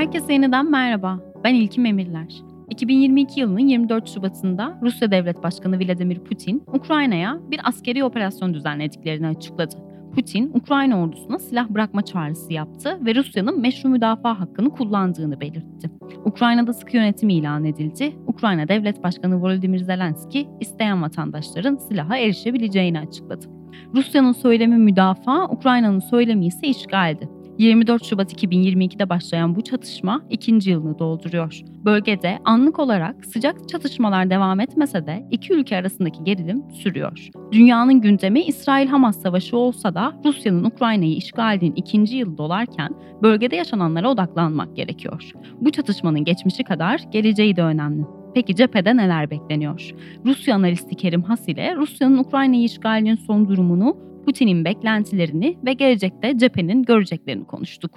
Herkese yeniden merhaba. Ben İlkim Emirler. 2022 yılının 24 Şubat'ında Rusya Devlet Başkanı Vladimir Putin, Ukrayna'ya bir askeri operasyon düzenlediklerini açıkladı. Putin, Ukrayna ordusuna silah bırakma çağrısı yaptı ve Rusya'nın meşru müdafaa hakkını kullandığını belirtti. Ukrayna'da sıkı yönetim ilan edildi. Ukrayna Devlet Başkanı Volodymyr Zelenski, isteyen vatandaşların silaha erişebileceğini açıkladı. Rusya'nın söylemi müdafaa, Ukrayna'nın söylemi ise işgaldi. 24 Şubat 2022'de başlayan bu çatışma ikinci yılını dolduruyor. Bölgede anlık olarak sıcak çatışmalar devam etmese de iki ülke arasındaki gerilim sürüyor. Dünyanın gündemi İsrail-Hamas savaşı olsa da Rusya'nın Ukrayna'yı işgalinin ikinci yılı dolarken bölgede yaşananlara odaklanmak gerekiyor. Bu çatışmanın geçmişi kadar geleceği de önemli. Peki cephede neler bekleniyor? Rusya analisti Kerim Has ile Rusya'nın Ukrayna'yı işgalinin son durumunu Putin'in beklentilerini ve gelecekte cephenin göreceklerini konuştuk.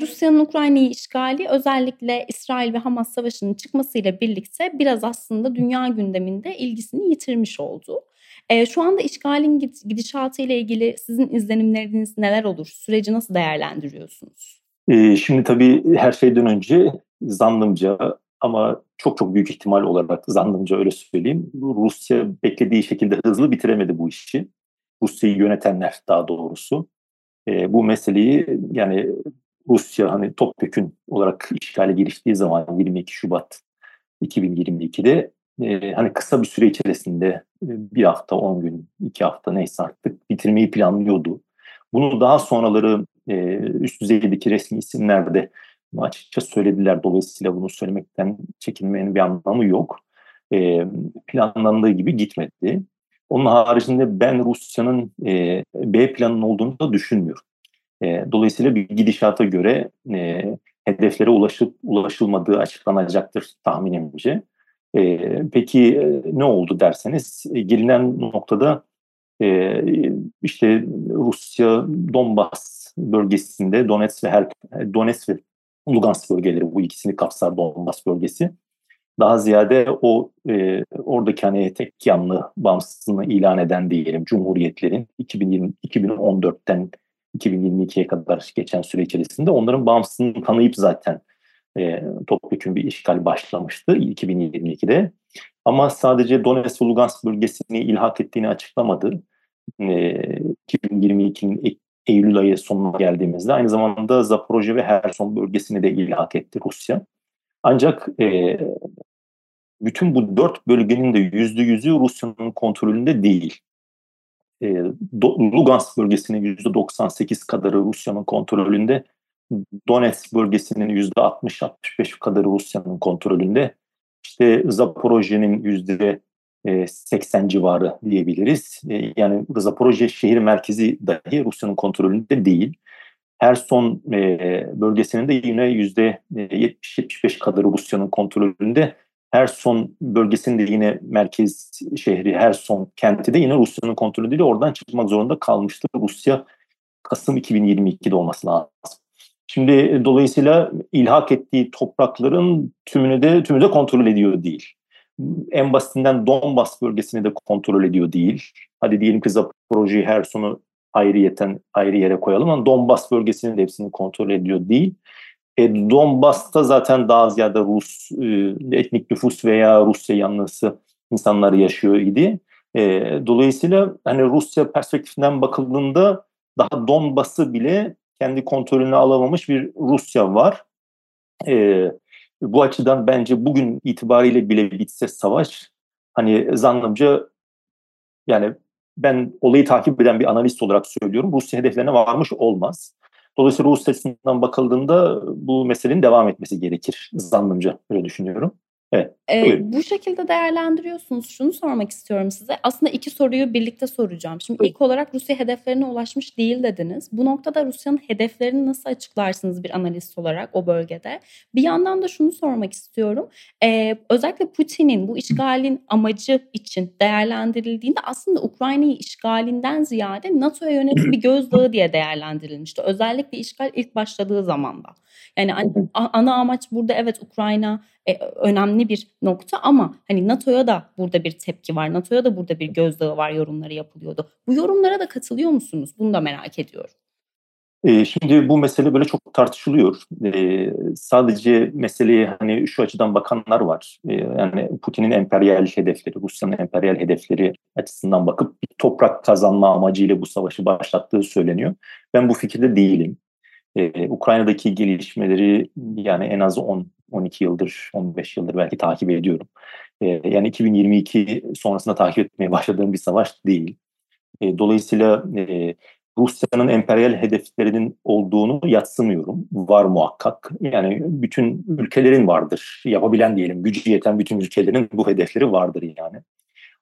Rusya'nın Ukrayna'yı işgali özellikle İsrail ve Hamas savaşının çıkmasıyla birlikte biraz aslında dünya gündeminde ilgisini yitirmiş oldu. E, şu anda işgalin gidişatı ile ilgili sizin izlenimleriniz neler olur? Süreci nasıl değerlendiriyorsunuz? E, şimdi tabii her şeyden önce zannımca ama çok çok büyük ihtimal olarak zannımca öyle söyleyeyim. Rusya beklediği şekilde hızlı bitiremedi bu işi. Rusya'yı yönetenler daha doğrusu e, bu meseleyi yani Rusya hani topyekün olarak işgale giriştiği zaman 22 Şubat 2022'de e, hani kısa bir süre içerisinde e, bir hafta, 10 gün, iki hafta neyse artık bitirmeyi planlıyordu. Bunu daha sonraları e, üst düzeydeki resmi isimler de açıkça söylediler. Dolayısıyla bunu söylemekten çekinmenin bir anlamı yok. E, planlandığı gibi gitmedi. Onun haricinde ben Rusya'nın e, B planının olduğunu da düşünmüyorum. E, dolayısıyla bir gidişata göre e, hedeflere ulaşıp ulaşılmadığı açıklanacaktır tahminimce. E, peki e, ne oldu derseniz e, gelinen noktada e, işte Rusya Donbas bölgesinde Donetsk ve Her Donetsk ve Lugansk bölgeleri bu ikisini kapsar Donbas bölgesi daha ziyade o e, oradaki hani tek yanlı bağımsızlığını ilan eden diyelim cumhuriyetlerin 2020 2014'ten 2022'ye kadar geçen süre içerisinde onların bağımsızlığını tanıyıp zaten e, topyekun bir işgal başlamıştı 2022'de. Ama sadece Donetsk Lugansk bölgesini ilhak ettiğini açıklamadı. E, 2022'nin Eylül ayı sonuna geldiğimizde aynı zamanda Zaporojye ve Herson bölgesini de ilhak etti Rusya. Ancak e, bütün bu dört bölgenin de yüzde yüzü Rusya'nın kontrolünde değil. E, Lugansk bölgesinin yüzde 98 kadarı Rusya'nın kontrolünde. Donetsk bölgesinin yüzde 60-65 kadarı Rusya'nın kontrolünde. İşte Zaporojye'nin yüzde 80 civarı diyebiliriz. Yani Zaporojye şehir merkezi dahi Rusya'nın kontrolünde değil. Herson e, bölgesinin de yine yüzde 70-75 kadarı Rusya'nın kontrolünde. Herson bölgesinde yine merkez şehri Herson kenti de yine Rusya'nın kontrolüyle oradan çıkmak zorunda kalmıştı. Rusya Kasım 2022'de olması lazım. Şimdi e, dolayısıyla ilhak ettiği toprakların tümünü de tümü de kontrol ediyor değil. En basitinden Donbas bölgesini de kontrol ediyor değil. Hadi diyelim ki Zaporojye Herson'u ayrıyeten ayrı yere koyalım ama Donbas bölgesinin de hepsini kontrol ediyor değil. E, Donbas'ta zaten daha ziyade Rus e, etnik nüfus veya Rusya yanlısı insanlar yaşıyor idi. E, dolayısıyla hani Rusya perspektifinden bakıldığında daha Donbas'ı bile kendi kontrolüne alamamış bir Rusya var. E, bu açıdan bence bugün itibariyle bile bitse savaş hani zannımca yani ben olayı takip eden bir analist olarak söylüyorum. Rusya hedeflerine varmış olmaz. Dolayısıyla Rus açısından bakıldığında bu meselenin devam etmesi gerekir zannımca. Öyle düşünüyorum. Evet. Ee, bu şekilde değerlendiriyorsunuz. Şunu sormak istiyorum size. Aslında iki soruyu birlikte soracağım. Şimdi ilk olarak Rusya hedeflerine ulaşmış değil dediniz. Bu noktada Rusya'nın hedeflerini nasıl açıklarsınız bir analist olarak o bölgede? Bir yandan da şunu sormak istiyorum. Ee, özellikle Putin'in bu işgalin amacı için değerlendirildiğinde aslında Ukrayna'yı işgalinden ziyade NATO'ya yönelik bir gözdağı diye değerlendirilmişti. Özellikle işgal ilk başladığı zamanda. Yani ana amaç burada evet Ukrayna e, önemli bir nokta ama hani NATO'ya da burada bir tepki var. NATO'ya da burada bir gözdağı var yorumları yapılıyordu. Bu yorumlara da katılıyor musunuz? Bunu da merak ediyorum. E, şimdi bu mesele böyle çok tartışılıyor. E, sadece meseleye hani şu açıdan bakanlar var. E, yani Putin'in emperyal hedefleri, Rusya'nın emperyal hedefleri açısından bakıp bir toprak kazanma amacıyla bu savaşı başlattığı söyleniyor. Ben bu fikirde değilim. Ukrayna'daki gelişmeleri yani en az 10 12 yıldır, 15 yıldır belki takip ediyorum. E, yani 2022 sonrasında takip etmeye başladığım bir savaş değil. E, dolayısıyla e, Rusya'nın emperyal hedeflerinin olduğunu yatsımıyorum. Var muhakkak. Yani bütün ülkelerin vardır. Yapabilen diyelim, gücü yeten bütün ülkelerin bu hedefleri vardır yani.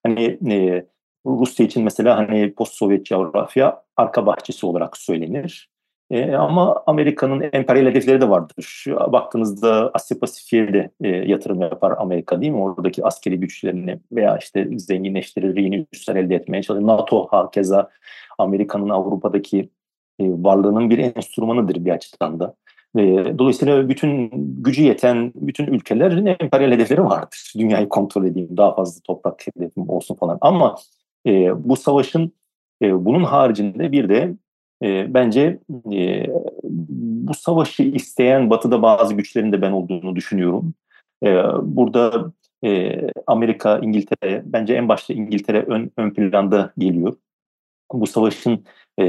Hani e, Rusya için mesela hani post-Sovyet coğrafya arka bahçesi olarak söylenir. E, ama Amerika'nın emperyal hedefleri de vardır. Şu, baktığınızda Asya Pasifik'e de e, yatırım yapar Amerika değil mi? Oradaki askeri güçlerini veya işte zenginleştirir, yeni elde etmeye çalışır. NATO hakeza Amerika'nın Avrupa'daki e, varlığının bir enstrümanıdır bir açıdan da. E, dolayısıyla bütün gücü yeten bütün ülkelerin emperyal hedefleri vardır. Dünyayı kontrol edeyim, daha fazla toprak hedefim olsun falan. Ama e, bu savaşın e, bunun haricinde bir de e, bence e, bu savaşı isteyen Batı'da bazı güçlerin de ben olduğunu düşünüyorum. E, burada e, Amerika, İngiltere, bence en başta İngiltere ön, ön planda geliyor. Bu savaşın e,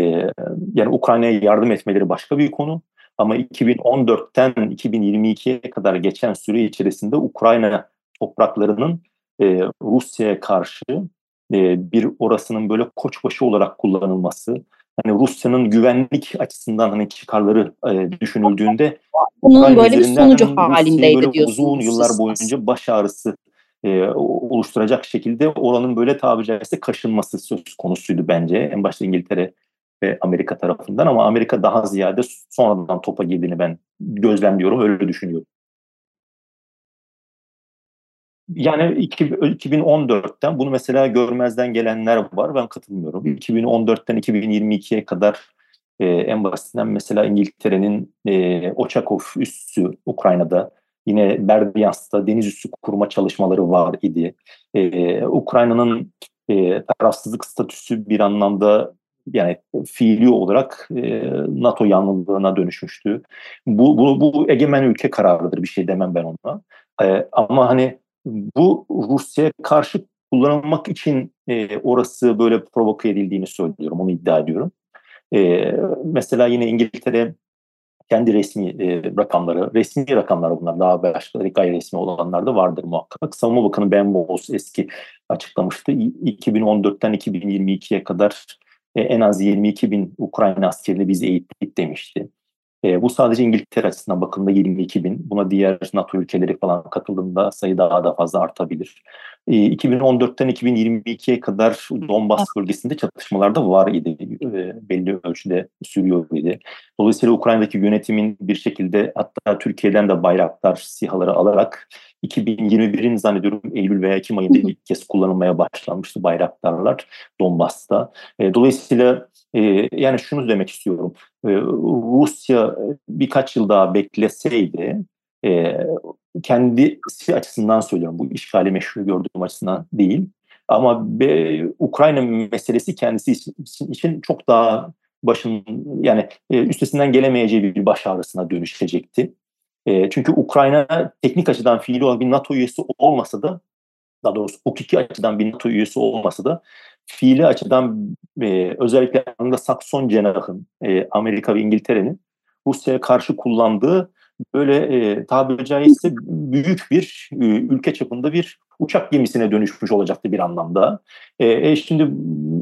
yani Ukrayna'ya yardım etmeleri başka bir konu. Ama 2014'ten 2022'ye kadar geçen süre içerisinde Ukrayna topraklarının e, Rusya'ya karşı e, bir orasının böyle koçbaşı olarak kullanılması, hani Rusya'nın güvenlik açısından hani çıkarları e, düşünüldüğünde bunun böyle bir sonucu halindeydi böyle diyorsunuz. Uzun yıllar boyunca baş ağrısı e, oluşturacak şekilde oranın böyle tabiri caizse kaşınması söz konusuydu bence. En başta İngiltere ve Amerika tarafından ama Amerika daha ziyade sonradan topa girdiğini ben gözlemliyorum, öyle düşünüyorum. Yani 2014'ten bunu mesela görmezden gelenler var. Ben katılmıyorum. 2014'ten 2022'ye kadar e, en basitinden mesela İngiltere'nin e, Ochakov üssü Ukrayna'da yine Berdyansk'ta deniz üssü kurma çalışmaları var idi. E, Ukrayna'nın e, tarafsızlık statüsü bir anlamda yani fiili olarak e, NATO yanlılığına dönüşmüştü. Bu, bu, bu egemen ülke kararıdır bir şey demem ben ona. E, ama hani bu Rusya'ya karşı kullanılmak için e, orası böyle provoke edildiğini söylüyorum, onu iddia ediyorum. E, mesela yine İngiltere kendi resmi e, rakamları, resmi rakamlar bunlar daha başka gayri resmi olanlar da vardır muhakkak. Savunma Bakanı Ben Bowles eski açıklamıştı. 2014'ten 2022'ye kadar e, en az 22 bin Ukrayna askerini biz eğittik demişti. E, bu sadece İngiltere açısından bakıldığında 22 bin. Buna diğer NATO ülkeleri falan katıldığında sayı daha da fazla artabilir. E, 2014'ten 2022'ye kadar Donbas bölgesinde çatışmalar da var idi. E, belli ölçüde sürüyor idi. Dolayısıyla Ukrayna'daki yönetimin bir şekilde hatta Türkiye'den de bayraklar, sihaları alarak 2021'in zannediyorum Eylül veya Ekim ayında ilk kez kullanılmaya başlanmıştı bayraktarlar Donbas'ta. E, dolayısıyla e, yani şunu demek istiyorum. E, Rusya birkaç yıl daha bekleseydi e, kendisi açısından söylüyorum. Bu işgali meşru gördüğüm açısından değil. Ama be, Ukrayna meselesi kendisi için çok daha başın yani e, üstesinden gelemeyeceği bir baş ağrısına dönüşecekti. E, çünkü Ukrayna teknik açıdan fiili olarak bir NATO üyesi olmasa da daha doğrusu hukuki açıdan bir NATO üyesi olmasa da fiili açıdan e, özellikle Anglo-Sakson cenahın e, Amerika ve İngiltere'nin Rusya'ya karşı kullandığı böyle e, tabiri caizse büyük bir e, ülke çapında bir uçak gemisine dönüşmüş olacaktı bir anlamda. E, e, şimdi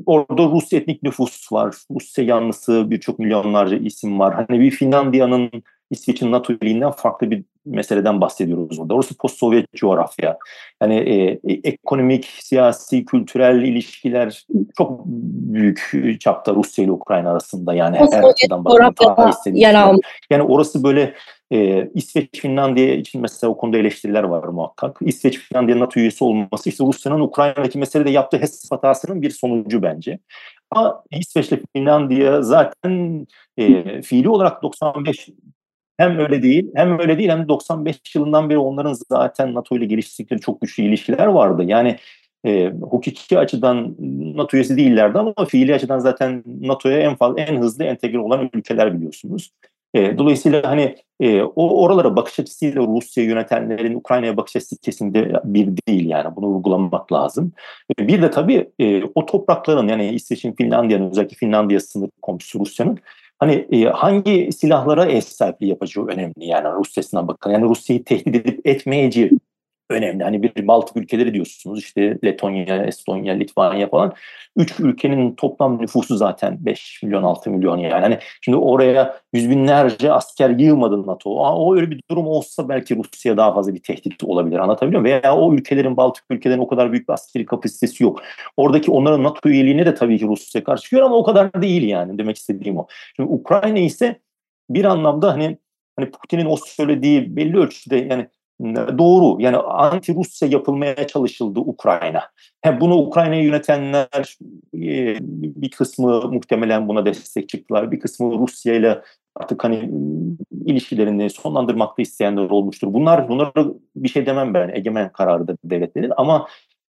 orada Rus etnik nüfus var. Rusya yanlısı birçok milyonlarca isim var. Hani bir Finlandiya'nın İsveç'in NATO üyeliğinden farklı bir meseleden bahsediyoruz burada. Orası post-Sovyet coğrafya. Yani e, e, ekonomik, siyasi, kültürel ilişkiler çok büyük çapta Rusya ile Ukrayna arasında yani her açıdan bakın. Yani orası böyle e, İsveç, Finlandiya için mesela o konuda eleştiriler var muhakkak. İsveç, Finlandiya NATO üyesi olması işte Rusya'nın Ukrayna'daki meselede yaptığı hesap hatasının bir sonucu bence. Ama İsveç ile Finlandiya zaten e, fiili olarak 95 hem öyle değil hem öyle değil hem 95 yılından beri onların zaten NATO ile geliştirdikleri çok güçlü ilişkiler vardı. Yani e, hukuki açıdan NATO üyesi değillerdi ama fiili açıdan zaten NATO'ya en fazla en hızlı entegre olan ülkeler biliyorsunuz. E, dolayısıyla hani e, o oralara bakış açısıyla Rusya yönetenlerin Ukrayna'ya bakış açısı kesinlikle bir değil yani bunu vurgulamak lazım. E, bir de tabii e, o toprakların yani İsveç'in Finlandiya'nın özellikle Finlandiya sınır komşusu Rusya'nın hani e, hangi silahlara eş sahipliği yapacağı önemli yani Rusya'sına bakın. Yani Rusya'yı tehdit edip etmeyeceği önemli. Hani bir Baltık ülkeleri diyorsunuz işte Letonya, Estonya, Litvanya falan. Üç ülkenin toplam nüfusu zaten 5 milyon 6 milyon yani. Hani şimdi oraya yüz binlerce asker yığmadı NATO. O öyle bir durum olsa belki Rusya daha fazla bir tehdit olabilir anlatabiliyor muyum? Veya o ülkelerin Baltık ülkelerin o kadar büyük bir askeri kapasitesi yok. Oradaki onların NATO üyeliğine de tabii ki Rusya karşı çıkıyor ama o kadar değil yani demek istediğim o. Şimdi Ukrayna ise bir anlamda hani hani Putin'in o söylediği belli ölçüde yani doğru. Yani anti-Rusya yapılmaya çalışıldı Ukrayna. He, bunu Ukrayna'yı yönetenler e, bir kısmı muhtemelen buna destek çıktılar. Bir kısmı Rusya ile artık hani ilişkilerini sonlandırmakta isteyenler olmuştur. Bunlar bunlara bir şey demem ben. Egemen kararıdır devletlerin ama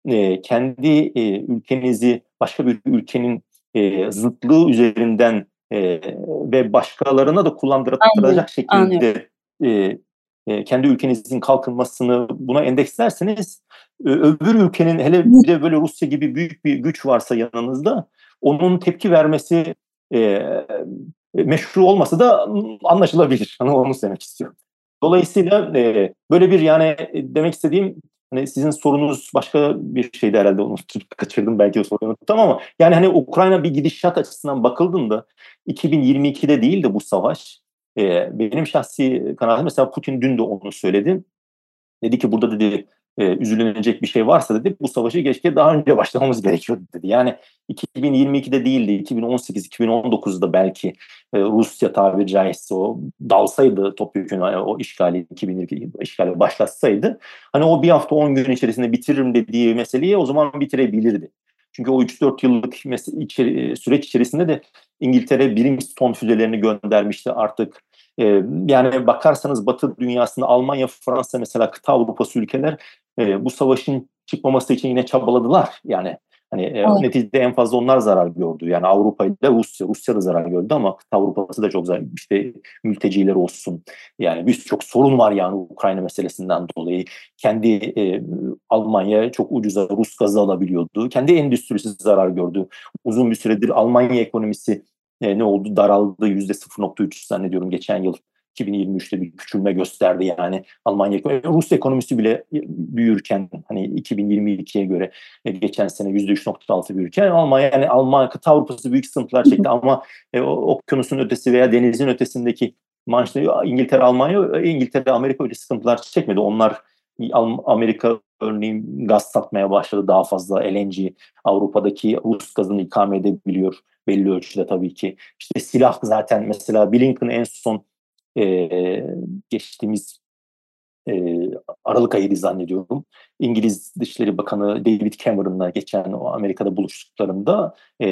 e, kendi e, ülkenizi başka bir ülkenin e, zıtlığı üzerinden e, ve başkalarına da kullandıracak şekilde e, kendi ülkenizin kalkınmasını buna endekslerseniz öbür ülkenin hele bir de böyle Rusya gibi büyük bir güç varsa yanınızda onun tepki vermesi e, meşru olmasa da anlaşılabilir. Hani onu demek istiyorum. Dolayısıyla e, böyle bir yani demek istediğim hani sizin sorunuz başka bir şeydi herhalde onu kaçırdım belki o soruyu unuttum ama yani hani Ukrayna bir gidişat açısından bakıldığında 2022'de değil de bu savaş e, benim şahsi kanaatim mesela Putin dün de onu söyledi. Dedi ki burada dedi e, üzülünecek bir şey varsa dedi bu savaşı keşke daha önce başlamamız gerekiyor dedi. Yani 2022'de değildi 2018-2019'da belki e, Rusya tabiri caizse o dalsaydı topyekun yani o işgali 2022 işgali başlatsaydı hani o bir hafta 10 gün içerisinde bitiririm dediği meseleyi o zaman bitirebilirdi. Çünkü o 3-4 yıllık içeri, süreç içerisinde de İngiltere Brimstone füzelerini göndermişti artık. E, yani bakarsanız Batı dünyasında Almanya, Fransa mesela kıta Avrupası ülkeler e, bu savaşın çıkmaması için yine çabaladılar. Yani Hani e, evet. neticede en fazla onlar zarar gördü. Yani Avrupa ile Rusya. Rusya da zarar gördü ama Avrupa'sı da çok zarar. İşte mülteciler olsun. Yani bir çok sorun var yani Ukrayna meselesinden dolayı. Kendi e, Almanya çok ucuza Rus gazı alabiliyordu. Kendi endüstrisi zarar gördü. Uzun bir süredir Almanya ekonomisi e, ne oldu? Daraldı. Yüzde 0.3 zannediyorum geçen yıl 2023'te bir küçülme gösterdi yani Almanya Rus ekonomisi bile büyürken hani 2022'ye göre e, geçen sene %3.6 büyürken Almanya yani Almanya kıta Avrupa'sı büyük sıkıntılar çekti ama e, okyanusun ötesi veya denizin ötesindeki Manş'ta İngiltere, Almanya, İngiltere, Amerika öyle sıkıntılar çekmedi. Onlar Amerika örneğin gaz satmaya başladı daha fazla LNG Avrupa'daki Rus gazını ikame edebiliyor belli ölçüde tabii ki. İşte silah zaten mesela Blinken en son e, geçtiğimiz e, Aralık ayıydı zannediyorum. İngiliz Dışişleri Bakanı David Cameron'la geçen o Amerika'da buluştuklarında e,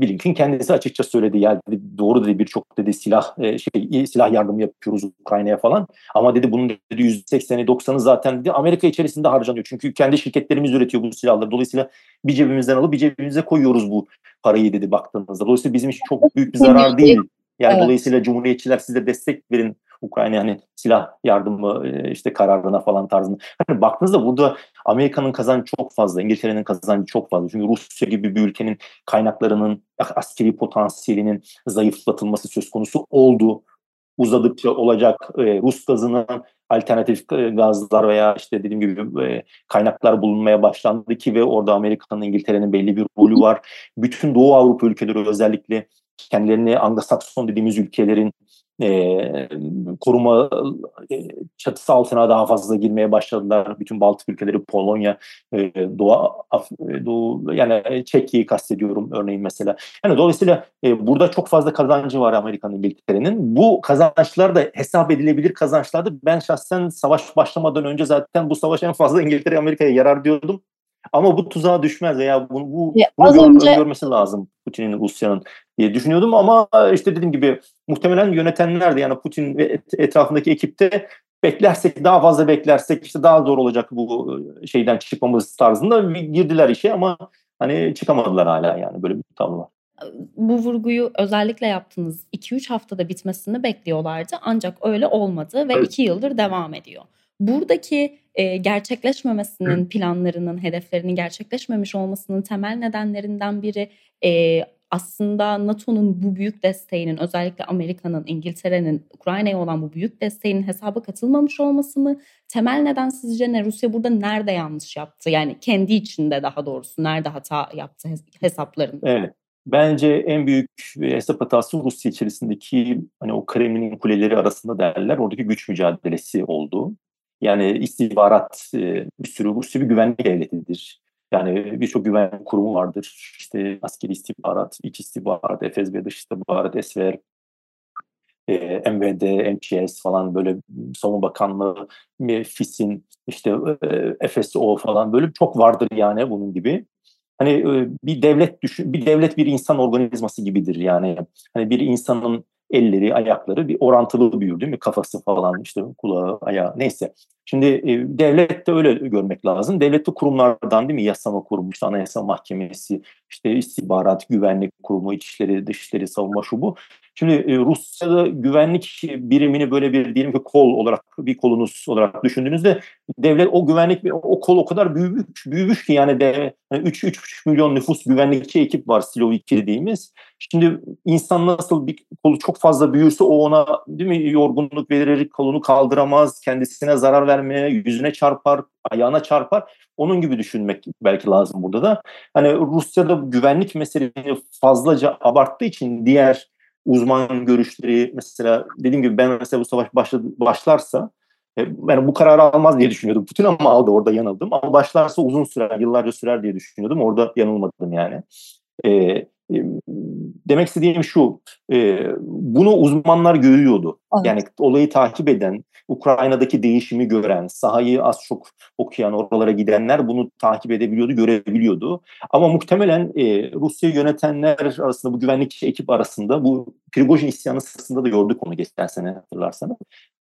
Blinken kendisi açıkça söyledi. Yani dedi, doğru dedi birçok dedi silah e, şey silah yardımı yapıyoruz Ukrayna'ya falan. Ama dedi bunun dedi %80'i 90'ı zaten dedi Amerika içerisinde harcanıyor. Çünkü kendi şirketlerimiz üretiyor bu silahları. Dolayısıyla bir cebimizden alıp bir cebimize koyuyoruz bu parayı dedi baktığınızda. Dolayısıyla bizim için çok büyük bir zarar değil yani evet. dolayısıyla Cumhuriyetçiler size destek verin Ukrayna hani silah yardımı işte kararına falan tarzında. Hani baktığınızda burada Amerika'nın kazancı çok fazla, İngiltere'nin kazancı çok fazla. Çünkü Rusya gibi bir ülkenin kaynaklarının, askeri potansiyelinin zayıflatılması söz konusu oldu. Uzadıkça olacak Rus gazının alternatif gazlar veya işte dediğim gibi kaynaklar bulunmaya başlandı ki ve orada Amerika'nın, İngiltere'nin belli bir rolü var. Bütün Doğu Avrupa ülkeleri özellikle kendilerini Anglo-Sakson dediğimiz ülkelerin e, koruma e, çatısı altına daha fazla girmeye başladılar. Bütün Baltık ülkeleri, Polonya, e, Doğu, Af, Doğu yani Çekya'yı kastediyorum örneğin mesela. Yani dolayısıyla e, burada çok fazla kazancı var Amerika'nın, İngiltere'nin. Bu kazançlar da hesap edilebilir kazançlardı. Ben şahsen savaş başlamadan önce zaten bu savaş en fazla İngiltere, Amerika'ya yarar diyordum. Ama bu tuzağa düşmez veya bu, bu ya, bunu gör, önce... görmesi lazım Putin'in, Rusya'nın diye düşünüyordum ama işte dediğim gibi muhtemelen yönetenler de yani Putin ve etrafındaki ekipte beklersek daha fazla beklersek işte daha zor olacak bu şeyden çıkmamız tarzında girdiler işe ama hani çıkamadılar hala yani böyle bir tablo var bu vurguyu özellikle yaptınız. 2-3 haftada bitmesini bekliyorlardı ancak öyle olmadı ve 2 evet. yıldır devam ediyor. Buradaki e, gerçekleşmemesinin planlarının, hedeflerinin gerçekleşmemiş olmasının temel nedenlerinden biri e, aslında NATO'nun bu büyük desteğinin özellikle Amerika'nın, İngiltere'nin Ukrayna'ya olan bu büyük desteğinin hesaba katılmamış olması mı? Temel neden sizce ne? Rusya burada nerede yanlış yaptı? Yani kendi içinde daha doğrusu nerede hata yaptı hesapların? Evet. Bence en büyük hesap hatası Rusya içerisindeki hani o Kremlin'in kuleleri arasında derler. Oradaki güç mücadelesi oldu. Yani istihbarat bir sürü Rusya bir güvenlik devletidir. Yani birçok güvenlik kurumu vardır. İşte askeri istihbarat, iç istihbarat, FSB, dış istihbarat, SVR, e, MVD, MTS falan böyle Savunma Bakanlığı, FİS'in, işte e, FSO falan böyle çok vardır yani bunun gibi hani bir devlet düşün, bir devlet bir insan organizması gibidir yani. Hani bir insanın elleri, ayakları bir orantılı büyür değil mi? Kafası falan işte kulağı, ayağı neyse. Şimdi e, devlet de öyle görmek lazım. Devletli kurumlardan değil mi? Yasama kurumu, işte Anayasa Mahkemesi, işte istihbarat, güvenlik kurumu, içişleri, dışişleri, savunma şu bu. Şimdi e, Rusya'da güvenlik birimini böyle bir diyelim ki kol olarak bir kolunuz olarak düşündüğünüzde devlet o güvenlik o kol o kadar büyümüş, büyümüş ki yani de 3 yani 3,5 milyon nüfus güvenlikçi ekip var Silo 2 dediğimiz. Şimdi insan nasıl bir kolu çok fazla büyürse o ona değil mi yorgunluk verir, kolunu kaldıramaz, kendisine zarar vermeye, yüzüne çarpar, ayağına çarpar. Onun gibi düşünmek belki lazım burada da. Hani Rusya'da güvenlik meselesini fazlaca abarttığı için diğer uzman görüşleri mesela dediğim gibi ben mesela bu savaş başladı, başlarsa e, ben bu kararı almaz diye düşünüyordum. Putin ama aldı orada yanıldım. Ama başlarsa uzun sürer, yıllarca sürer diye düşünüyordum. Orada yanılmadım yani. Ee, demek istediğim şu, e, bunu uzmanlar görüyordu. Evet. Yani olayı takip eden, Ukrayna'daki değişimi gören, sahayı az çok okuyan, oralara gidenler bunu takip edebiliyordu, görebiliyordu. Ama muhtemelen e, Rusya yönetenler arasında, bu güvenlik ekip arasında, bu Prigojin isyanı sırasında da gördük onu geçen sene hatırlarsanız.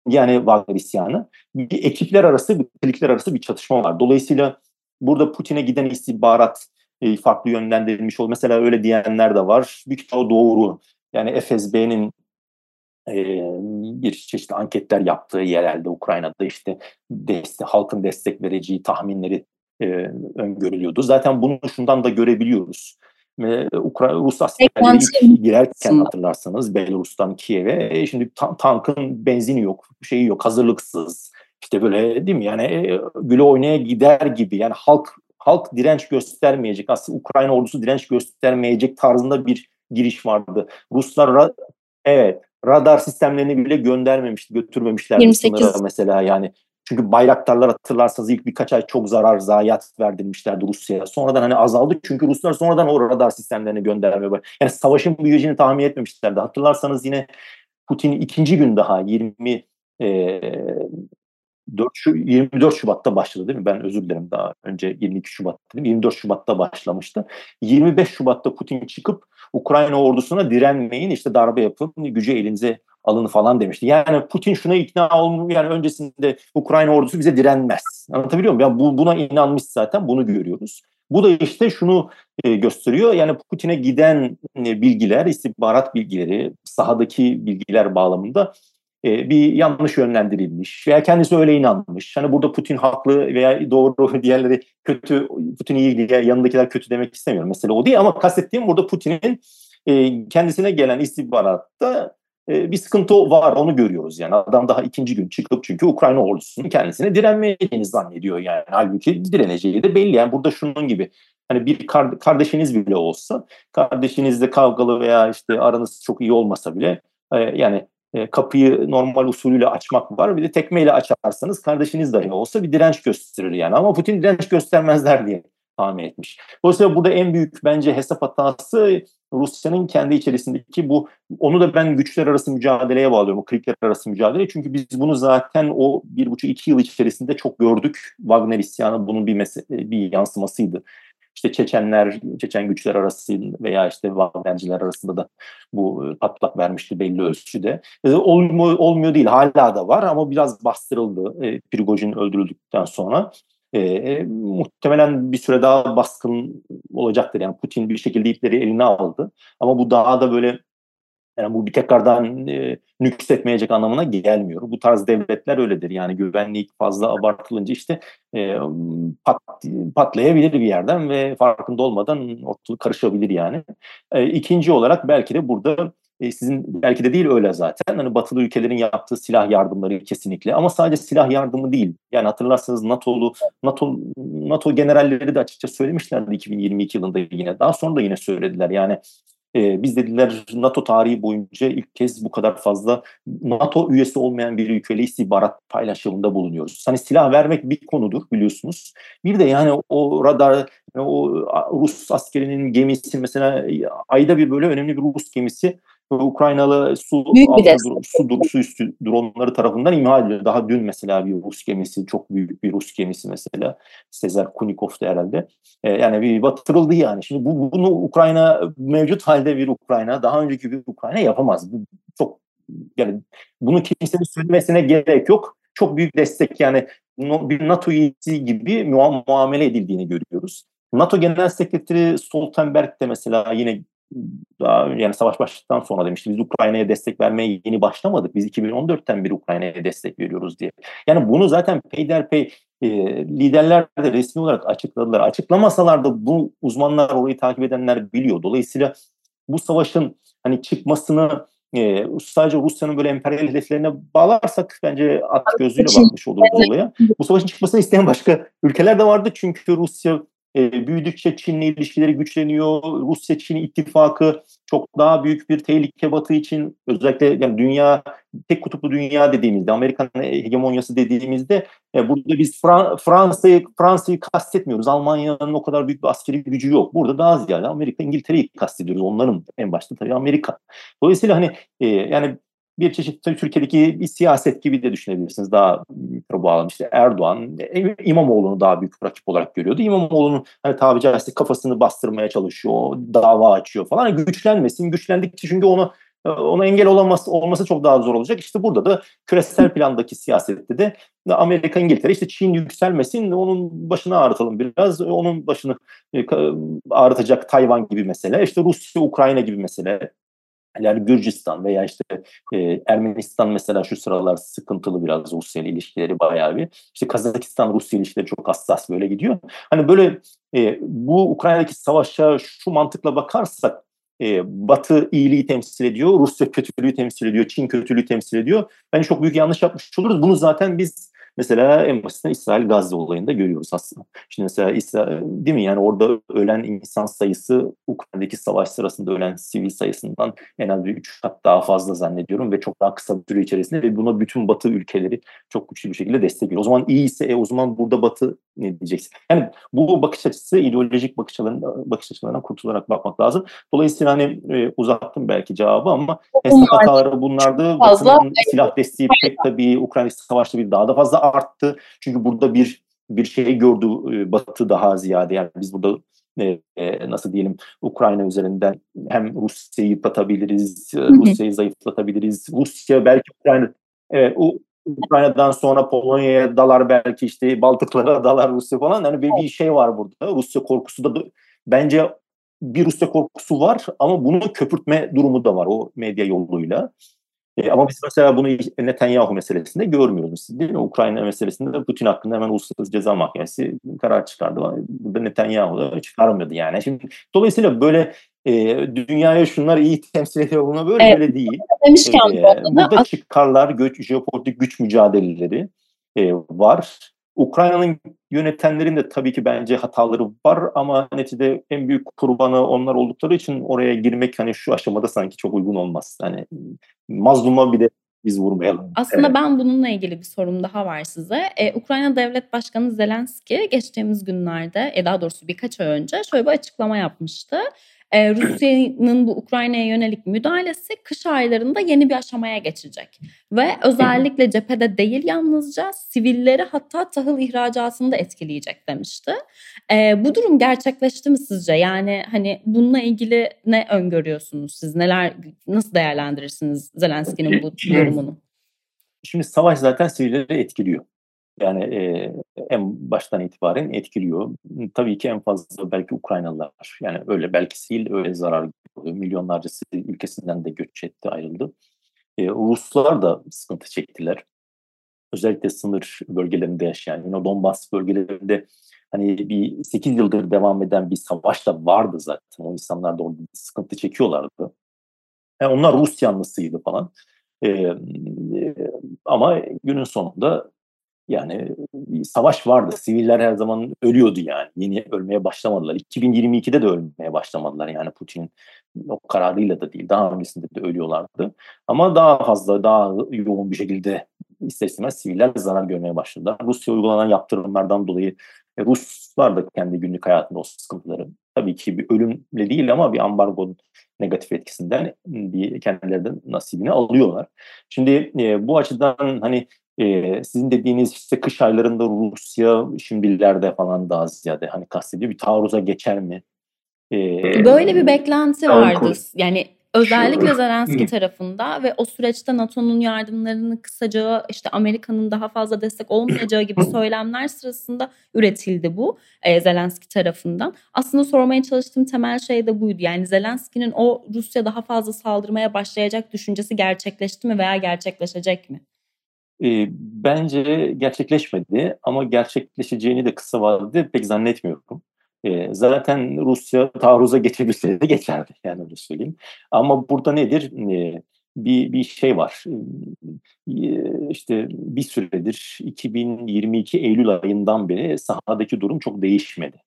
Yani Wagner isyanı. Bir ekipler arası, bir klikler arası bir çatışma var. Dolayısıyla burada Putin'e giden istihbarat e, farklı yönlendirilmiş ol. Mesela öyle diyenler de var. Büyük ihtimalle doğru. Yani FSB'nin e, bir çeşit anketler yaptığı yerelde Ukrayna'da işte destek, halkın destek vereceği tahminleri e, öngörülüyordu. Zaten bunu şundan da görebiliyoruz. Ve Ukrayna Rus askerleri girerken hatırlarsanız Belarus'tan Kiev'e e, şimdi ta- tankın benzini yok, şeyi yok, hazırlıksız. İşte böyle değil mi? Yani e, güle oynaya gider gibi. Yani halk halk direnç göstermeyecek. Aslında Ukrayna ordusu direnç göstermeyecek tarzında bir giriş vardı. Ruslar ra- evet radar sistemlerini bile göndermemişti, götürmemişler 28. mesela yani. Çünkü bayraktarlar hatırlarsanız ilk birkaç ay çok zarar, zayiat verdirmişlerdi Rusya'ya. Sonradan hani azaldı çünkü Ruslar sonradan o radar sistemlerini göndermeye. Yani savaşın büyüyeceğini tahmin etmemişlerdi. Hatırlarsanız yine Putin ikinci gün daha 20 e, 4 şu 24 Şubat'ta başladı değil mi? Ben özür dilerim daha önce 22 Şubat dedim. 24 Şubat'ta başlamıştı. 25 Şubat'ta Putin çıkıp Ukrayna ordusuna direnmeyin işte darbe yapın gücü elinize alın falan demişti. Yani Putin şuna ikna olmuş yani öncesinde Ukrayna ordusu bize direnmez. Anlatabiliyor muyum? Ya bu, buna inanmış zaten bunu görüyoruz. Bu da işte şunu e, gösteriyor. Yani Putin'e giden e, bilgiler, istihbarat bilgileri, sahadaki bilgiler bağlamında e, bir yanlış yönlendirilmiş veya kendisi öyle inanmış. Hani burada Putin haklı veya doğru diğerleri kötü, Putin iyi diye yanındakiler kötü demek istemiyorum. Mesela o değil ama kastettiğim burada Putin'in e, kendisine gelen istihbaratta e, bir sıkıntı var onu görüyoruz yani. Adam daha ikinci gün çıkıp çünkü Ukrayna ordusunun kendisine direnmeyeceğini zannediyor yani. Halbuki direneceği de belli. Yani burada şunun gibi hani bir kardeşiniz bile olsa kardeşinizle kavgalı veya işte aranız çok iyi olmasa bile yani e, kapıyı normal usulüyle açmak var. Bir de tekmeyle açarsanız kardeşiniz dahi olsa bir direnç gösterir yani. Ama Putin direnç göstermezler diye tahmin etmiş. Dolayısıyla burada en büyük bence hesap hatası Rusya'nın kendi içerisindeki bu onu da ben güçler arası mücadeleye bağlıyorum. O klikler arası mücadele. Çünkü biz bunu zaten o bir buçuk iki yıl içerisinde çok gördük. Wagner isyanı bunun bir, bir yansımasıydı. İşte Çeçenler, Çeçen güçler arasında veya işte Wagnerciler arasında da bu patlak vermişti belli ölçüde. E, olmuyor, olmuyor değil hala da var ama biraz bastırıldı e, Prigojin öldürüldükten sonra. E, e, muhtemelen bir süre daha baskın olacaktır. Yani Putin bir şekilde ipleri eline aldı. Ama bu daha da böyle yani bu bir tekrardan e, nüksetmeyecek anlamına gelmiyor. Bu tarz devletler öyledir. Yani güvenlik fazla abartılınca işte e, pat, patlayabilir bir yerden ve farkında olmadan ortalık karışabilir yani. E, ikinci olarak belki de burada e, sizin belki de değil öyle zaten. Hani batılı ülkelerin yaptığı silah yardımları kesinlikle ama sadece silah yardımı değil. Yani hatırlarsanız NATO'lu NATO NATO generalleri de açıkça söylemişlerdi 2022 yılında yine. Daha sonra da yine söylediler. Yani biz dediler NATO tarihi boyunca ilk kez bu kadar fazla NATO üyesi olmayan bir ülkeyle istihbarat paylaşımında bulunuyoruz. Hani silah vermek bir konudur biliyorsunuz. Bir de yani o radar, o Rus askerinin gemisi mesela ayda bir böyle önemli bir Rus gemisi Ukraynalı su büyük altı su, su üstü dronları tarafından imha ediliyor. Daha dün mesela bir Rus gemisi, çok büyük bir Rus gemisi mesela. Sezer Kunikov'da herhalde. E, yani bir batırıldı yani. Şimdi bu, bunu Ukrayna mevcut halde bir Ukrayna, daha önceki bir Ukrayna yapamaz. Bu çok yani bunu kimsenin söylemesine gerek yok. Çok büyük destek yani bir NATO üyesi gibi muamele edildiğini görüyoruz. NATO Genel Sekreteri Stoltenberg de mesela yine daha yani savaş başladıktan sonra demişti biz Ukrayna'ya destek vermeye yeni başlamadık. Biz 2014'ten bir Ukrayna'ya destek veriyoruz diye. Yani bunu zaten peyderpey e, liderler de resmi olarak açıkladılar. Açıklamasalar da bu uzmanlar orayı takip edenler biliyor. Dolayısıyla bu savaşın hani çıkmasını e, sadece Rusya'nın böyle emperyal hedeflerine bağlarsak bence at gözüyle bakmış oluruz olaya. Bu savaşın çıkmasını isteyen başka ülkeler de vardı çünkü Rusya e, büyüdükçe Çin'le ilişkileri güçleniyor. Rusya-Çin ittifakı çok daha büyük bir tehlike Batı için özellikle yani dünya tek kutuplu dünya dediğimizde Amerikan hegemonyası dediğimizde e, burada biz Fra- Fransa'yı Fransa'yı kastetmiyoruz. Almanya'nın o kadar büyük bir askeri gücü yok. Burada daha ziyade Amerika İngiltere'yi kastediyoruz. Onların en başta tabii Amerika. Dolayısıyla hani e, yani bir çeşit tabii Türkiye'deki bir siyaset gibi de düşünebilirsiniz. Daha mikro bağlam işte Erdoğan İmamoğlu'nu daha büyük rakip olarak görüyordu. İmamoğlu'nun hani tabi caizse kafasını bastırmaya çalışıyor, dava açıyor falan. Güçlenmesin. Güçlendikçe çünkü onu ona engel olması, olması çok daha zor olacak. İşte burada da küresel plandaki siyasette de Amerika, İngiltere işte Çin yükselmesin onun başını ağrıtalım biraz. Onun başını e, ağrıtacak Tayvan gibi mesele. İşte Rusya, Ukrayna gibi mesele yani Gürcistan veya işte e, Ermenistan mesela şu sıralar sıkıntılı biraz Rusya ile ilişkileri bayağı bir. İşte Kazakistan Rusya ilişkileri çok hassas böyle gidiyor. Hani böyle e, bu Ukrayna'daki savaşa şu mantıkla bakarsak e, Batı iyiliği temsil ediyor, Rusya kötülüğü temsil ediyor, Çin kötülüğü temsil ediyor. Bence çok büyük yanlış yapmış oluruz. Bunu zaten biz Mesela en basitinden İsrail Gazze olayında görüyoruz aslında. Şimdi mesela İsrail, değil mi yani orada ölen insan sayısı Ukrayna'daki savaş sırasında ölen sivil sayısından en az bir üç kat daha fazla zannediyorum ve çok daha kısa bir süre içerisinde ve buna bütün Batı ülkeleri çok güçlü bir şekilde destek veriyor. O zaman iyi ise e, o zaman burada Batı ne diyeceksin? Yani bu bakış açısı ideolojik bakış açılarından, bakış açılarından kurtularak bakmak lazım. Dolayısıyla hani e, uzattım belki cevabı ama hesap hataları bunlardı. Batı'nın silah desteği pek tabii Ukrayna savaşta bir daha da fazla arttı. Çünkü burada bir bir şey gördü e, Batı daha ziyade. Yani biz burada e, e, nasıl diyelim Ukrayna üzerinden hem Rusya'yı yıpratabiliriz, e, Rusya'yı zayıflatabiliriz. Rusya belki Ukrayna e, Ukrayna'dan sonra Polonya'ya dalar belki işte Baltıklara dalar Rusya falan. Yani bir, bir şey var burada. Rusya korkusu da bence bir Rusya korkusu var ama bunu köpürtme durumu da var o medya yoluyla. E, ama biz mesela bunu Netanyahu meselesinde görmüyoruz. Değil mi? Ukrayna meselesinde Putin hakkında hemen Uluslararası Ceza Mahkemesi karar çıkardı. Burada Netanyahu da çıkarmıyordu yani. Şimdi dolayısıyla böyle e, dünyaya şunlar iyi temsil ediyor buna böyle evet. böyle değil. Demişken e, burada çıkarlar, göç, jeopolitik güç mücadeleleri e, var. Ukrayna'nın yönetenlerin de tabii ki bence hataları var ama neticede en büyük kurbanı onlar oldukları için oraya girmek hani şu aşamada sanki çok uygun olmaz. Hani mazluma bir de biz vurmayalım. Aslında evet. ben bununla ilgili bir sorum daha var size. Ee, Ukrayna Devlet Başkanı Zelenski geçtiğimiz günlerde, e daha doğrusu birkaç ay önce şöyle bir açıklama yapmıştı. E, Rusya'nın bu Ukrayna'ya yönelik müdahalesi kış aylarında yeni bir aşamaya geçecek. Ve özellikle cephede değil yalnızca sivilleri hatta tahıl ihracatını da etkileyecek demişti. E, bu durum gerçekleşti mi sizce? Yani hani bununla ilgili ne öngörüyorsunuz siz? Neler nasıl değerlendirirsiniz Zelenski'nin bu yorumunu? Şimdi savaş zaten sivilleri etkiliyor. Yani e, en baştan itibaren etkiliyor. Tabii ki en fazla belki Ukraynalılar. Yani öyle belki sil öyle zarar görüyor. Milyonlarca ülkesinden de göç etti, ayrıldı. E, Ruslar da sıkıntı çektiler. Özellikle sınır bölgelerinde yaşayan, yine Donbas bölgelerinde hani bir 8 yıldır devam eden bir savaş da vardı zaten. O insanlar da orada sıkıntı çekiyorlardı. Yani onlar Rus yanlısıydı falan. Ee, ama günün sonunda yani savaş vardı. Siviller her zaman ölüyordu yani. Yeni ölmeye başlamadılar. 2022'de de ölmeye başlamadılar. Yani Putin o kararıyla da değil. Daha öncesinde de ölüyorlardı. Ama daha fazla, daha yoğun bir şekilde ister istemez siviller zarar görmeye başladılar. Rusya uygulanan yaptırımlardan dolayı e, Ruslar da kendi günlük hayatında o sıkıntıları tabii ki bir ölümle değil ama bir ambargo negatif etkisinden bir kendilerinden nasibini alıyorlar. Şimdi e, bu açıdan hani e, sizin dediğiniz işte kış aylarında Rusya şimdilerde falan daha ziyade hani kastediyor bir taarruza geçer mi? E, Böyle bir beklenti vardı. Yani özellikle Zelenski tarafında ve o süreçte NATO'nun yardımlarını kısacağı, işte Amerika'nın daha fazla destek olmayacağı gibi söylemler sırasında üretildi bu e, Zelenski tarafından. Aslında sormaya çalıştığım temel şey de buydu. Yani Zelenski'nin o Rusya daha fazla saldırmaya başlayacak düşüncesi gerçekleşti mi veya gerçekleşecek mi? E, bence gerçekleşmedi ama gerçekleşeceğini de kısa vadede pek zannetmiyorum. E, zaten Rusya taarruza geçebilseydi geçerdi yani öyle söyleyeyim. Ama burada nedir? E, bir, bir şey var. E, işte bir süredir 2022 Eylül ayından beri sahadaki durum çok değişmedi.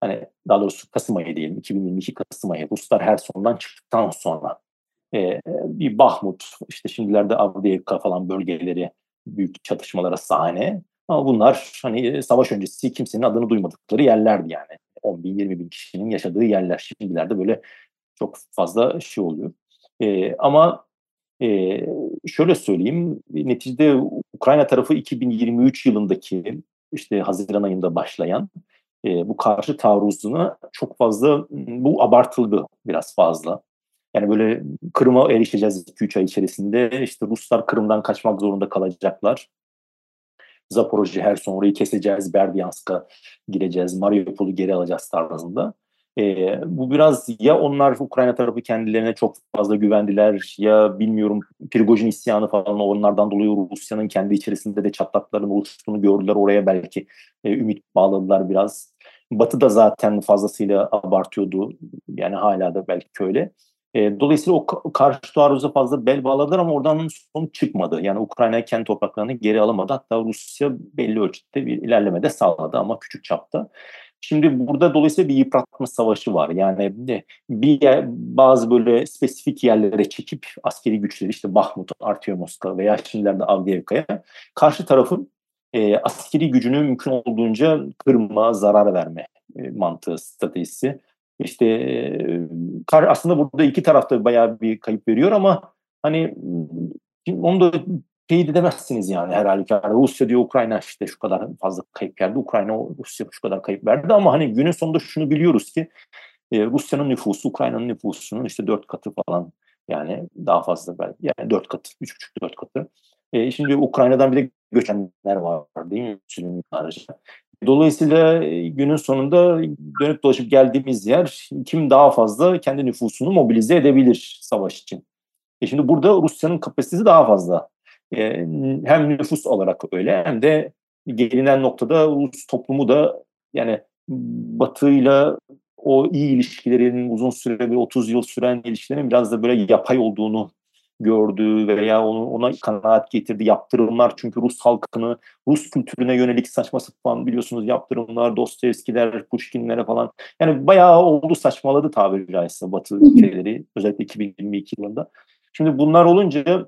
Hani daha doğrusu Kasım ayı diyelim 2022 Kasım ayı Ruslar her sondan çıktıktan sonra e, bir Bahmut işte şimdilerde Avdiivka falan bölgeleri büyük çatışmalara sahne. Ama bunlar hani savaş öncesi kimsenin adını duymadıkları yerlerdi yani. 10 bin, 20 bin kişinin yaşadığı yerler. Şimdilerde böyle çok fazla şey oluyor. E, ama e, şöyle söyleyeyim, neticede Ukrayna tarafı 2023 yılındaki işte Haziran ayında başlayan e, bu karşı taarruzuna çok fazla bu abartıldı biraz fazla. Yani böyle Kırım'a erişeceğiz 2-3 ay içerisinde. İşte Ruslar Kırım'dan kaçmak zorunda kalacaklar. Zaporojye, Herson orayı keseceğiz, Berdyansk'a gireceğiz, Mariupol'u geri alacağız tarzında. E, bu biraz ya onlar Ukrayna tarafı kendilerine çok fazla güvendiler ya bilmiyorum Prigojin isyanı falan onlardan dolayı Rusya'nın kendi içerisinde de çatlakların oluştuğunu gördüler. Oraya belki e, ümit bağladılar biraz. Batı da zaten fazlasıyla abartıyordu. Yani hala da belki öyle. E, dolayısıyla o karşı taarruza fazla bel bağladılar ama oradan sonuç çıkmadı. Yani Ukrayna kendi topraklarını geri alamadı. Hatta Rusya belli ölçüde bir ilerleme de sağladı ama küçük çapta. Şimdi burada dolayısıyla bir yıpratma savaşı var. Yani bir yer, bazı böyle spesifik yerlere çekip askeri güçleri işte Bahmut, Artyomovska veya şimdilerde Avdiivka'ya karşı tarafın e, askeri gücünü mümkün olduğunca kırma, zarar verme e, mantığı, stratejisi işte aslında burada iki tarafta bayağı bir kayıp veriyor ama hani onu da teyit edemezsiniz yani her halükarda. Rusya diyor Ukrayna işte şu kadar fazla kayıp verdi. Ukrayna Rusya şu kadar kayıp verdi ama hani günün sonunda şunu biliyoruz ki Rusya'nın nüfusu Ukrayna'nın nüfusunun işte dört katı falan yani daha fazla belki yani dört katı, üç buçuk dört katı. E, şimdi Ukrayna'dan bir de göçenler var değil mi? Müslüman Dolayısıyla e, günün sonunda dönüp dolaşıp geldiğimiz yer kim daha fazla kendi nüfusunu mobilize edebilir savaş için. E şimdi burada Rusya'nın kapasitesi daha fazla. E, hem nüfus olarak öyle hem de gelinen noktada Rus toplumu da yani Batı'yla o iyi ilişkilerin uzun süre bir 30 yıl süren ilişkilerin biraz da böyle yapay olduğunu gördüğü veya onu, ona kanaat getirdi yaptırımlar çünkü Rus halkını Rus kültürüne yönelik saçma sapan biliyorsunuz yaptırımlar Dostoyevskiler, Pushkinlere falan yani bayağı oldu saçmaladı tabiri caizse Batı ülkeleri özellikle 2022 yılında. Şimdi bunlar olunca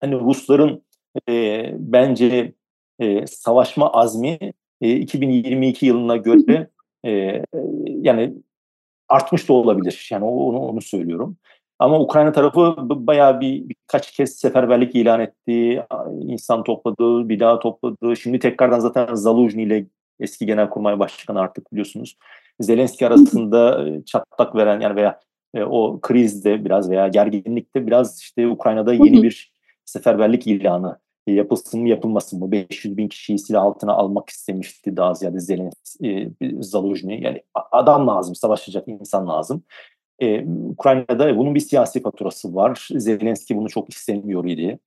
hani Rusların e, bence e, savaşma azmi e, 2022 yılına göre e, yani artmış da olabilir. Yani onu, onu söylüyorum. Ama Ukrayna tarafı bayağı bir birkaç kez seferberlik ilan etti. insan topladı, bir daha topladı. Şimdi tekrardan zaten Zaluzhny ile eski Genelkurmay Başkanı artık biliyorsunuz. Zelenski arasında e, çatlak veren yani veya e, o krizde biraz veya gerginlikte biraz işte Ukrayna'da yeni bir seferberlik ilanı yapılsın mı yapılmasın mı 500 bin kişiyi silah altına almak istemişti daha ziyade Zelenski, e, Zaluzhny yani adam lazım savaşacak insan lazım. Ee, Ukrayna'da bunun bir siyasi faturası var. Zelenski bunu çok istemiyor idi.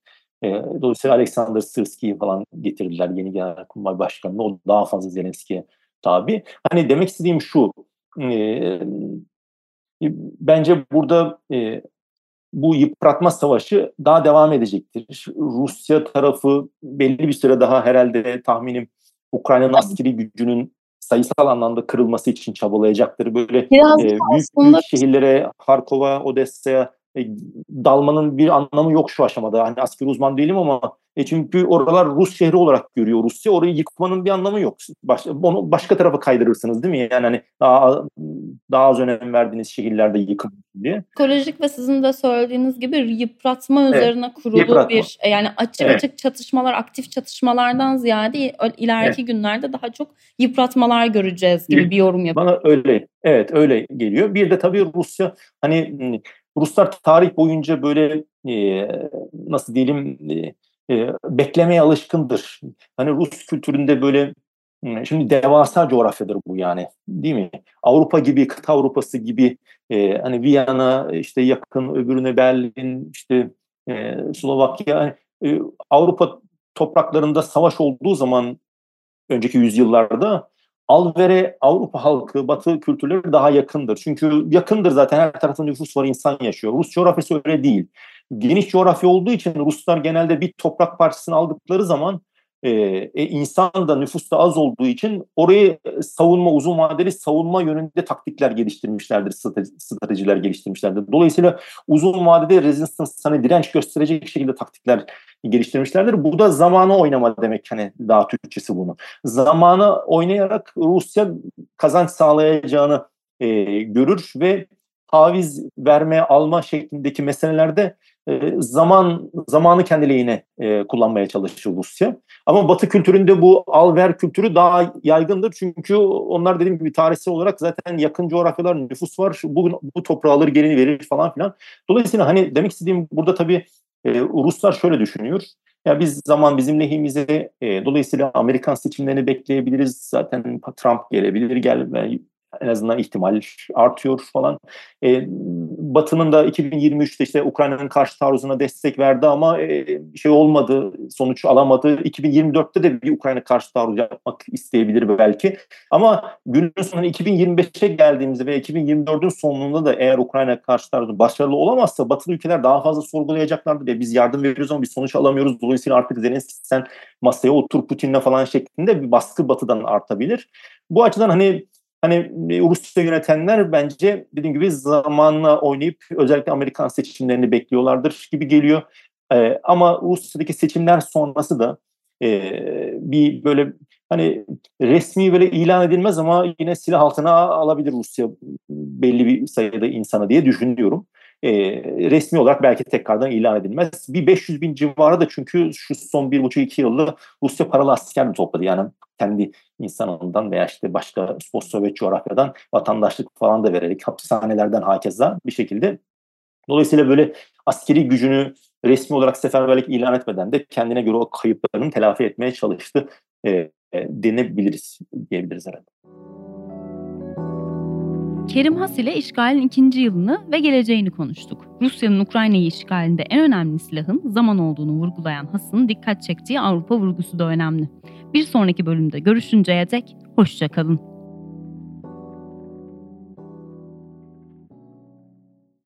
E, dolayısıyla Alexander Sırski'yi falan getirdiler yeni genelkurmay başkanını. O daha fazla Zelenski'ye tabi. Hani demek istediğim şu. E, bence burada e, bu yıpratma savaşı daha devam edecektir. Rusya tarafı belli bir süre daha herhalde tahminim Ukrayna'nın askeri gücünün sayısal anlamda kırılması için çabalayacaktır. Böyle Biraz e, büyük, aslında... büyük şehirlere, Harkova, Odessa'ya e, dalmanın bir anlamı yok şu aşamada. Hani asker uzman değilim ama e çünkü oralar Rus şehri olarak görüyor Rusya. Orayı yıkmanın bir anlamı yok. Baş, onu başka tarafa kaydırırsınız değil mi? Yani hani daha daha az önem verdiğiniz şehirlerde yıkım diye. Psikolojik ve sizin de söylediğiniz gibi yıpratma evet. üzerine kurulu yıpratma. bir e, yani açık evet. açık çatışmalar, aktif çatışmalardan ziyade ileriki evet. günlerde daha çok yıpratmalar göreceğiz gibi bir yorum yapıyor. Bana öyle evet öyle geliyor. Bir de tabii Rusya hani Ruslar tarih boyunca böyle e, nasıl diyelim e, e, beklemeye alışkındır. Hani Rus kültüründe böyle şimdi devasa coğrafyadır bu yani değil mi? Avrupa gibi, kıta Avrupası gibi e, hani Viyana işte yakın öbürüne Berlin işte e, Slovakya e, Avrupa topraklarında savaş olduğu zaman önceki yüzyıllarda Alver'e Avrupa halkı, Batı kültürleri daha yakındır. Çünkü yakındır zaten her tarafta nüfus var, insan yaşıyor. Rus coğrafyası öyle değil. Geniş coğrafya olduğu için Ruslar genelde bir toprak parçasını aldıkları zaman e, e, insan da nüfus da az olduğu için orayı savunma, uzun vadeli savunma yönünde taktikler geliştirmişlerdir, stratejiler geliştirmişlerdir. Dolayısıyla uzun vadede resistance, hani direnç gösterecek şekilde taktikler geliştirmişlerdir. Bu da zamanı oynama demek hani daha Türkçesi bunu. Zamanı oynayarak Rusya kazanç sağlayacağını e, görür ve taviz verme alma şeklindeki meselelerde e, zaman zamanı kendi lehine e, kullanmaya çalışır Rusya. Ama Batı kültüründe bu al-ver kültürü daha yaygındır. Çünkü onlar dediğim gibi tarihsel olarak zaten yakın coğrafyalar nüfus var. Bu, bu toprağı alır geri verir falan filan. Dolayısıyla hani demek istediğim burada tabii e, Ruslar şöyle düşünüyor. Ya biz zaman bizim lehimize e, dolayısıyla Amerikan seçimlerini bekleyebiliriz. Zaten Trump gelebilir, gelme en azından ihtimal artıyor falan. E, Batı'nın da 2023'te işte Ukrayna'nın karşı taarruzuna destek verdi ama e, şey olmadı, sonuç alamadı. 2024'te de bir Ukrayna karşı taarruz yapmak isteyebilir belki. Ama günün sonunda 2025'e geldiğimizde ve 2024'ün sonunda da eğer Ukrayna karşı taarruzu başarılı olamazsa Batılı ülkeler daha fazla sorgulayacaklardır. Ya biz yardım veriyoruz ama bir sonuç alamıyoruz. Dolayısıyla artık Zelenski sen masaya otur Putin'le falan şeklinde bir baskı Batı'dan artabilir. Bu açıdan hani hani e, Rusya yönetenler bence dediğim gibi zamanla oynayıp özellikle Amerikan seçimlerini bekliyorlardır gibi geliyor. Ee, ama Rusya'daki seçimler sonrası da e, bir böyle hani resmi böyle ilan edilmez ama yine silah altına alabilir Rusya belli bir sayıda insana diye düşünüyorum e, resmi olarak belki tekrardan ilan edilmez. Bir 500 bin civarı da çünkü şu son bir buçuk iki yılda Rusya paralı asker mi topladı? Yani kendi insanından veya işte başka post-Sovyet coğrafyadan vatandaşlık falan da vererek hapishanelerden hakeza bir şekilde. Dolayısıyla böyle askeri gücünü resmi olarak seferberlik ilan etmeden de kendine göre o kayıplarını telafi etmeye çalıştı e, e, denebiliriz diyebiliriz herhalde. Kerim Has ile işgalin ikinci yılını ve geleceğini konuştuk. Rusya'nın Ukrayna'yı işgalinde en önemli silahın zaman olduğunu vurgulayan Has'ın dikkat çektiği Avrupa vurgusu da önemli. Bir sonraki bölümde görüşünceye dek hoşçakalın.